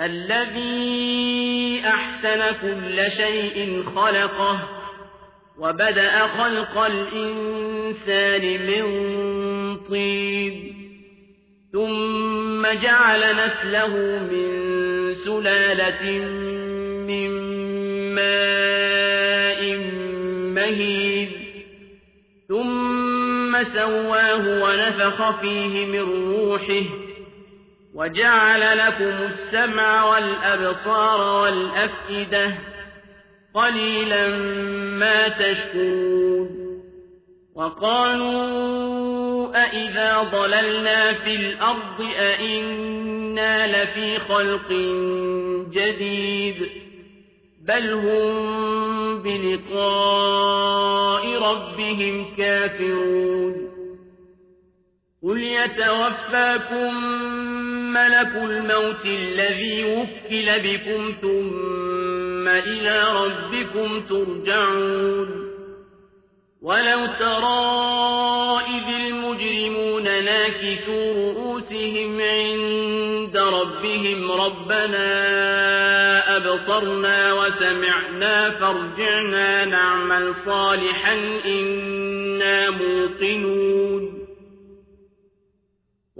الذي أحسن كل شيء خلقه وبدأ خلق الإنسان من طين ثم جعل نسله من سلالة من ماء مهين ثم سواه ونفخ فيه من روحه وجعل لكم السمع والأبصار والأفئدة قليلا ما تشكرون وقالوا أئذا ضللنا في الأرض أئنا لفي خلق جديد بل هم بلقاء ربهم كافرون قل يتوفاكم ملك الموت الذي وكل بكم ثم إلى ربكم ترجعون. ولو ترى إذ المجرمون ناكثوا رؤوسهم عند ربهم ربنا أبصرنا وسمعنا فارجعنا نعمل صالحا إنا موقنون.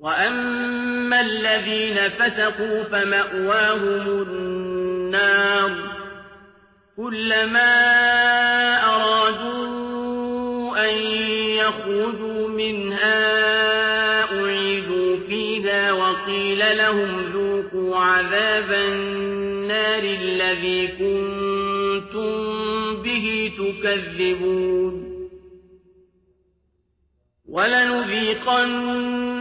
وأما الذين فسقوا فمأواهم النار كلما أرادوا أن يخرجوا منها لهم ذوقوا عذاب النار الذي كنتم به تكذبون